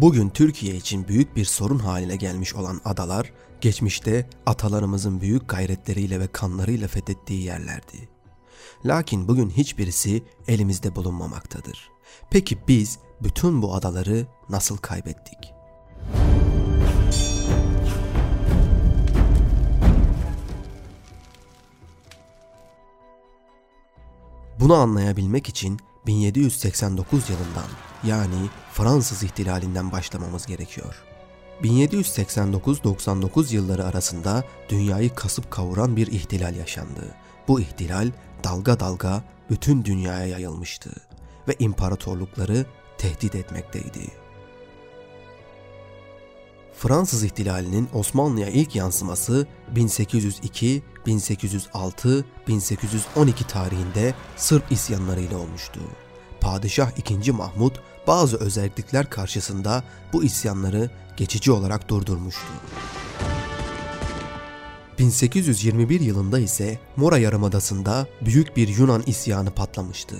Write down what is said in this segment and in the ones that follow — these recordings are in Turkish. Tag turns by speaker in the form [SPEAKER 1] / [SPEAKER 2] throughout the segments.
[SPEAKER 1] Bugün Türkiye için büyük bir sorun haline gelmiş olan adalar, geçmişte atalarımızın büyük gayretleriyle ve kanlarıyla fethettiği yerlerdi. Lakin bugün hiçbirisi elimizde bulunmamaktadır. Peki biz bütün bu adaları nasıl kaybettik? Bunu anlayabilmek için 1789 yılından yani Fransız ihtilalinden başlamamız gerekiyor. 1789-99 yılları arasında dünyayı kasıp kavuran bir ihtilal yaşandı. Bu ihtilal dalga dalga bütün dünyaya yayılmıştı ve imparatorlukları tehdit etmekteydi. Fransız ihtilalinin Osmanlı'ya ilk yansıması 1802, 1806, 1812 tarihinde Sırp isyanlarıyla olmuştu. Padişah II. Mahmud bazı özellikler karşısında bu isyanları geçici olarak durdurmuştu. 1821 yılında ise Mora Yarımadası'nda büyük bir Yunan isyanı patlamıştı.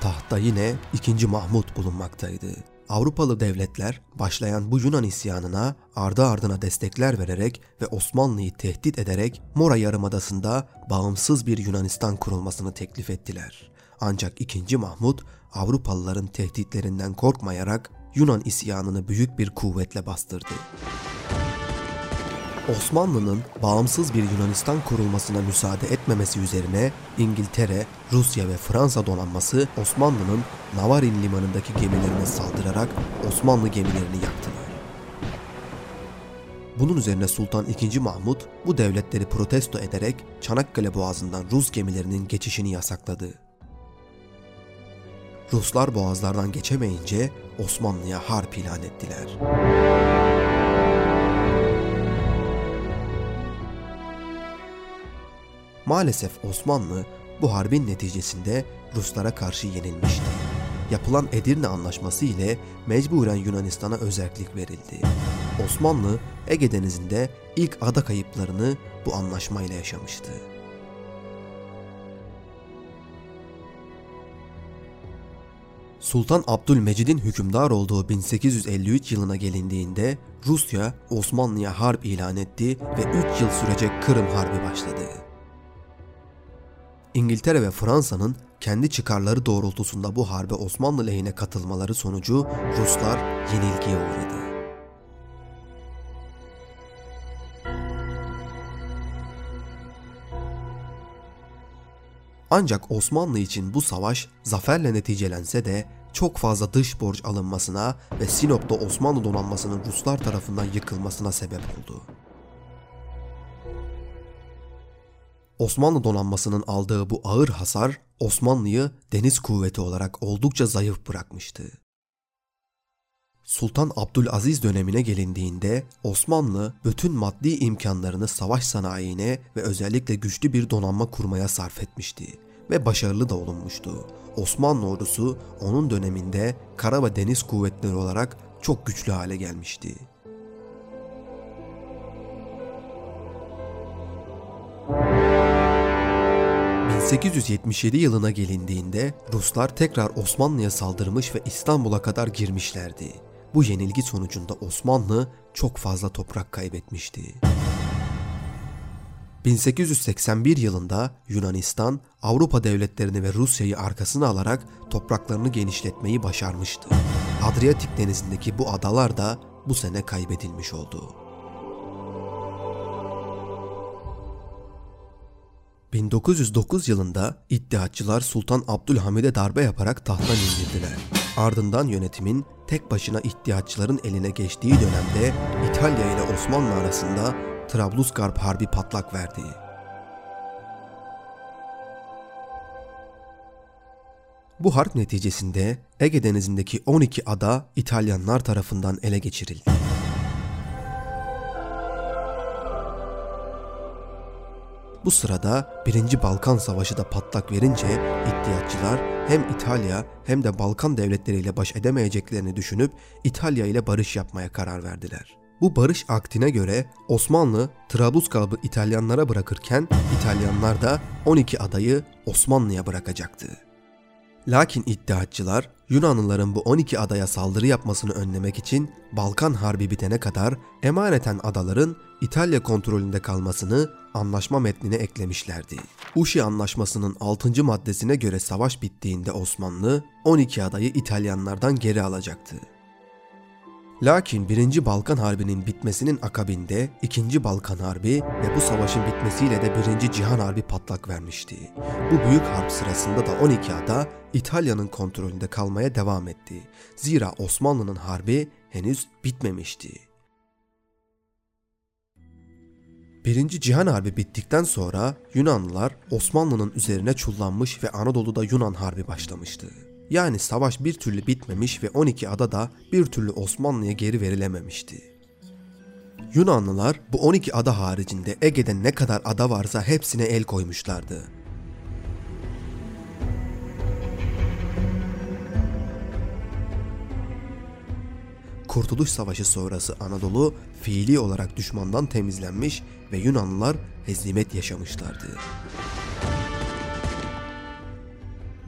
[SPEAKER 1] Tahta yine 2. Mahmud bulunmaktaydı. Avrupalı devletler başlayan bu Yunan isyanına ardı ardına destekler vererek ve Osmanlı'yı tehdit ederek Mora Yarımadası'nda bağımsız bir Yunanistan kurulmasını teklif ettiler. Ancak 2. Mahmud Avrupalıların tehditlerinden korkmayarak Yunan isyanını büyük bir kuvvetle bastırdı. Osmanlı'nın bağımsız bir Yunanistan kurulmasına müsaade etmemesi üzerine İngiltere, Rusya ve Fransa donanması Osmanlı'nın Navarin limanındaki gemilerine saldırarak Osmanlı gemilerini yaktılar. Bunun üzerine Sultan II. Mahmud bu devletleri protesto ederek Çanakkale Boğazı'ndan Rus gemilerinin geçişini yasakladı. Ruslar boğazlardan geçemeyince Osmanlı'ya harp ilan ettiler. Maalesef Osmanlı bu harbin neticesinde Ruslara karşı yenilmişti. Yapılan Edirne Anlaşması ile mecburen Yunanistan'a özellik verildi. Osmanlı Ege Denizi'nde ilk ada kayıplarını bu anlaşmayla yaşamıştı. Sultan Abdülmecid'in hükümdar olduğu 1853 yılına gelindiğinde Rusya Osmanlı'ya harp ilan etti ve 3 yıl sürecek Kırım Harbi başladı. İngiltere ve Fransa'nın kendi çıkarları doğrultusunda bu harbe Osmanlı lehine katılmaları sonucu Ruslar yenilgiye uğradı. Ancak Osmanlı için bu savaş zaferle neticelense de çok fazla dış borç alınmasına ve Sinop'ta Osmanlı donanmasının Ruslar tarafından yıkılmasına sebep oldu. Osmanlı donanmasının aldığı bu ağır hasar Osmanlı'yı deniz kuvveti olarak oldukça zayıf bırakmıştı. Sultan Abdülaziz dönemine gelindiğinde Osmanlı bütün maddi imkanlarını savaş sanayine ve özellikle güçlü bir donanma kurmaya sarf etmişti ve başarılı da olunmuştu. Osmanlı ordusu onun döneminde kara ve deniz kuvvetleri olarak çok güçlü hale gelmişti. 1877 yılına gelindiğinde Ruslar tekrar Osmanlı'ya saldırmış ve İstanbul'a kadar girmişlerdi. Bu yenilgi sonucunda Osmanlı çok fazla toprak kaybetmişti. 1881 yılında Yunanistan Avrupa devletlerini ve Rusya'yı arkasına alarak topraklarını genişletmeyi başarmıştı. Adriyatik denizindeki bu adalar da bu sene kaybedilmiş oldu. 1909 yılında İttihatçılar Sultan Abdülhamid'e darbe yaparak tahttan indirdiler. Ardından yönetimin tek başına İttihatçıların eline geçtiği dönemde İtalya ile Osmanlı arasında Trablusgarp Harbi patlak verdi. Bu harp neticesinde Ege Denizi'ndeki 12 ada İtalyanlar tarafından ele geçirildi. Bu sırada 1. Balkan Savaşı da patlak verince İttihatçılar hem İtalya hem de Balkan devletleriyle baş edemeyeceklerini düşünüp İtalya ile barış yapmaya karar verdiler. Bu barış aktine göre Osmanlı Trablusgarp'ı İtalyanlara bırakırken İtalyanlar da 12 adayı Osmanlı'ya bırakacaktı. Lakin iddiatçılar Yunanlıların bu 12 adaya saldırı yapmasını önlemek için Balkan Harbi bitene kadar emaneten adaların İtalya kontrolünde kalmasını anlaşma metnine eklemişlerdi. Uşi Anlaşması'nın 6. maddesine göre savaş bittiğinde Osmanlı 12 adayı İtalyanlardan geri alacaktı. Lakin 1. Balkan Harbi'nin bitmesinin akabinde 2. Balkan Harbi ve bu savaşın bitmesiyle de 1. Cihan Harbi patlak vermişti. Bu büyük harp sırasında da 12 ada İtalya'nın kontrolünde kalmaya devam etti. Zira Osmanlı'nın harbi henüz bitmemişti. Birinci Cihan Harbi bittikten sonra Yunanlılar Osmanlı'nın üzerine çullanmış ve Anadolu'da Yunan Harbi başlamıştı. Yani savaş bir türlü bitmemiş ve 12 ada da bir türlü Osmanlı'ya geri verilememişti. Yunanlılar bu 12 ada haricinde Ege'de ne kadar ada varsa hepsine el koymuşlardı. Kurtuluş Savaşı sonrası Anadolu fiili olarak düşmandan temizlenmiş ve Yunanlılar hezimet yaşamışlardı.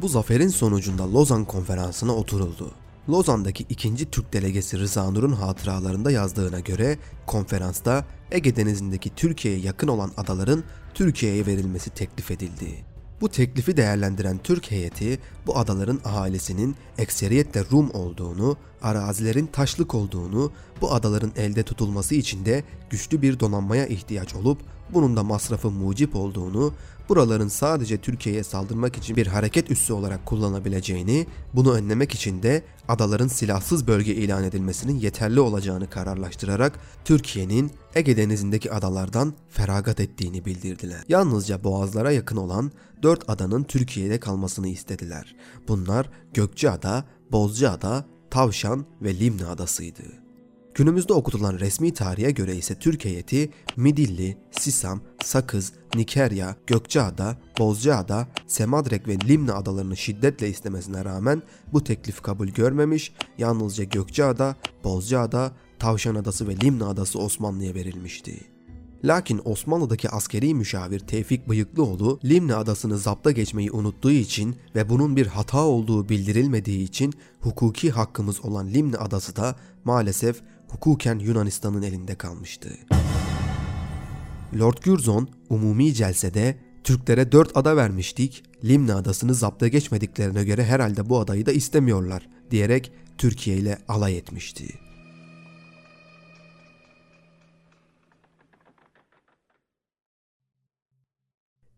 [SPEAKER 1] Bu zaferin sonucunda Lozan Konferansı'na oturuldu. Lozan'daki ikinci Türk delegesi Rıza Nur'un hatıralarında yazdığına göre konferansta Ege Denizi'ndeki Türkiye'ye yakın olan adaların Türkiye'ye verilmesi teklif edildi. Bu teklifi değerlendiren Türk heyeti bu adaların ahalisinin ekseriyetle Rum olduğunu, arazilerin taşlık olduğunu, bu adaların elde tutulması için de güçlü bir donanmaya ihtiyaç olup bunun da masrafı mucip olduğunu, buraların sadece Türkiye'ye saldırmak için bir hareket üssü olarak kullanabileceğini, bunu önlemek için de adaların silahsız bölge ilan edilmesinin yeterli olacağını kararlaştırarak Türkiye'nin Ege Denizi'ndeki adalardan feragat ettiğini bildirdiler. Yalnızca boğazlara yakın olan dört adanın Türkiye'de kalmasını istediler. Bunlar Gökçeada, Bozcaada, Tavşan ve Limna adasıydı. Günümüzde okutulan resmi tarihe göre ise Türk heyeti Midilli, Sisam, Sakız, Nikerya, Gökçeada, Bozcaada, Semadrek ve Limna adalarını şiddetle istemesine rağmen bu teklif kabul görmemiş, yalnızca Gökçeada, Bozcaada, Tavşan Adası ve Limna Adası Osmanlı'ya verilmişti. Lakin Osmanlı'daki askeri müşavir Tevfik Bıyıklıoğlu Limna adasını zapta geçmeyi unuttuğu için ve bunun bir hata olduğu bildirilmediği için hukuki hakkımız olan Limna adası da maalesef hukuken Yunanistan'ın elinde kalmıştı. Lord Curzon umumi celsede Türklere dört ada vermiştik, Limna adasını zapta geçmediklerine göre herhalde bu adayı da istemiyorlar diyerek Türkiye ile alay etmişti.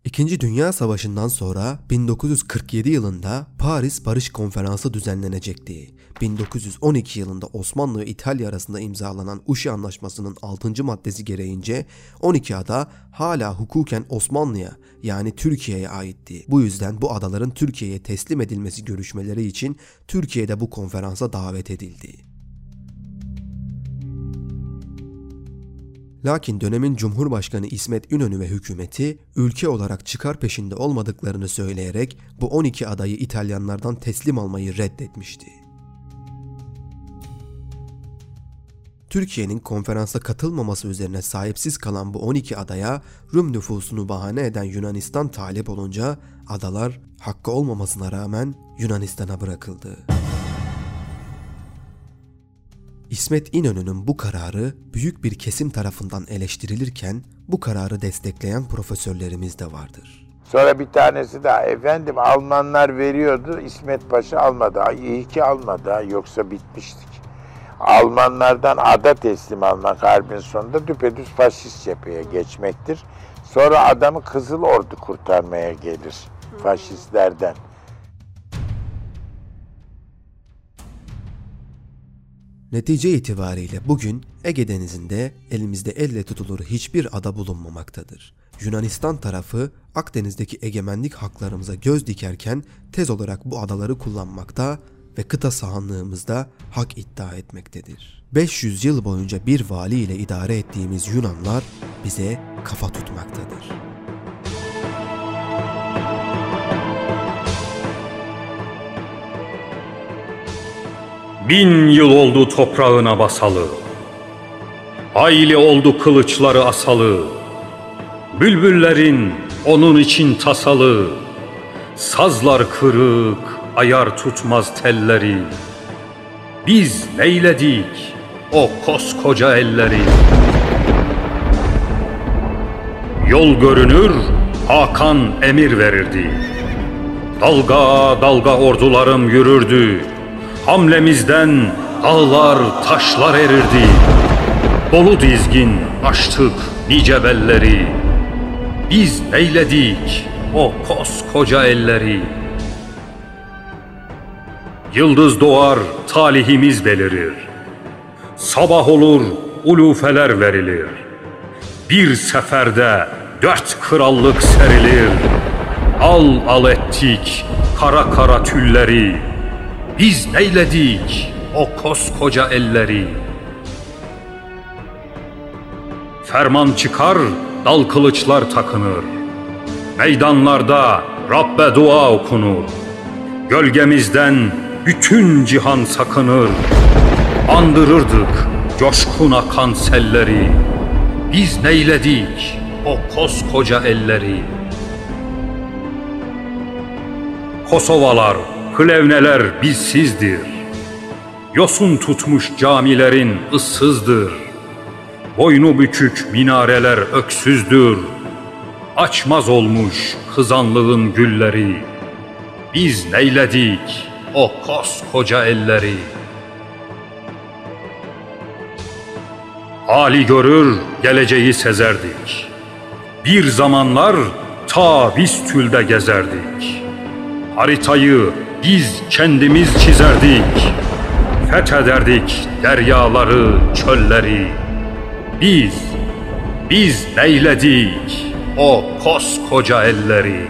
[SPEAKER 1] İkinci Dünya Savaşı'ndan sonra 1947 yılında Paris Barış Konferansı düzenlenecekti. 1912 yılında Osmanlı ve İtalya arasında imzalanan Uşi Anlaşması'nın 6. maddesi gereğince 12 ada hala hukuken Osmanlı'ya yani Türkiye'ye aitti. Bu yüzden bu adaların Türkiye'ye teslim edilmesi görüşmeleri için Türkiye'de bu konferansa davet edildi. Lakin dönemin Cumhurbaşkanı İsmet İnönü ve hükümeti ülke olarak çıkar peşinde olmadıklarını söyleyerek bu 12 adayı İtalyanlardan teslim almayı reddetmişti. Türkiye'nin konferansa katılmaması üzerine sahipsiz kalan bu 12 adaya Rum nüfusunu bahane eden Yunanistan talep olunca adalar hakkı olmamasına rağmen Yunanistan'a bırakıldı. İsmet İnönü'nün bu kararı büyük bir kesim tarafından eleştirilirken bu kararı destekleyen profesörlerimiz de vardır.
[SPEAKER 2] Sonra bir tanesi daha efendim Almanlar veriyordu İsmet Paşa almadı. İyi ki almadı yoksa bitmiştik. Almanlardan ada teslim almak harbin sonunda düpedüz faşist cepheye geçmektir. Sonra adamı Kızıl Ordu kurtarmaya gelir faşistlerden.
[SPEAKER 1] Netice itibariyle bugün Ege Denizi'nde elimizde elle tutulur hiçbir ada bulunmamaktadır. Yunanistan tarafı Akdeniz'deki egemenlik haklarımıza göz dikerken tez olarak bu adaları kullanmakta ve kıta sahanlığımızda hak iddia etmektedir. 500 yıl boyunca bir vali ile idare ettiğimiz Yunanlar bize kafa tutmaktadır.
[SPEAKER 3] Bin yıl oldu toprağına basalı. Hayli oldu kılıçları asalı. Bülbüllerin onun için tasalı. Sazlar kırık, ayar tutmaz telleri. Biz neyledik o koskoca elleri. Yol görünür, Hakan emir verirdi. Dalga dalga ordularım yürürdü. Hamlemizden dağlar taşlar erirdi. Dolu dizgin açtık nice belleri. Biz neyledik o koskoca elleri. Yıldız doğar talihimiz belirir. Sabah olur ulufeler verilir. Bir seferde dört krallık serilir. Al al ettik kara kara tülleri. Biz neyledik o koskoca elleri. Ferman çıkar, dal kılıçlar takınır. Meydanlarda Rabbe dua okunur. Gölgemizden bütün cihan sakınır. Andırırdık coşkun akan selleri. Biz neyledik o koskoca elleri. Kosovalar, Klevneler bizsizdir. Yosun tutmuş camilerin ıssızdır. Boynu bükük minareler öksüzdür. Açmaz olmuş kızanlığın gülleri. Biz neyledik o koskoca elleri. Hali görür, geleceği sezerdik. Bir zamanlar ta biz tülde gezerdik. Haritayı biz kendimiz çizerdik. Fethederdik deryaları, çölleri. Biz, biz neyledik o koskoca elleri.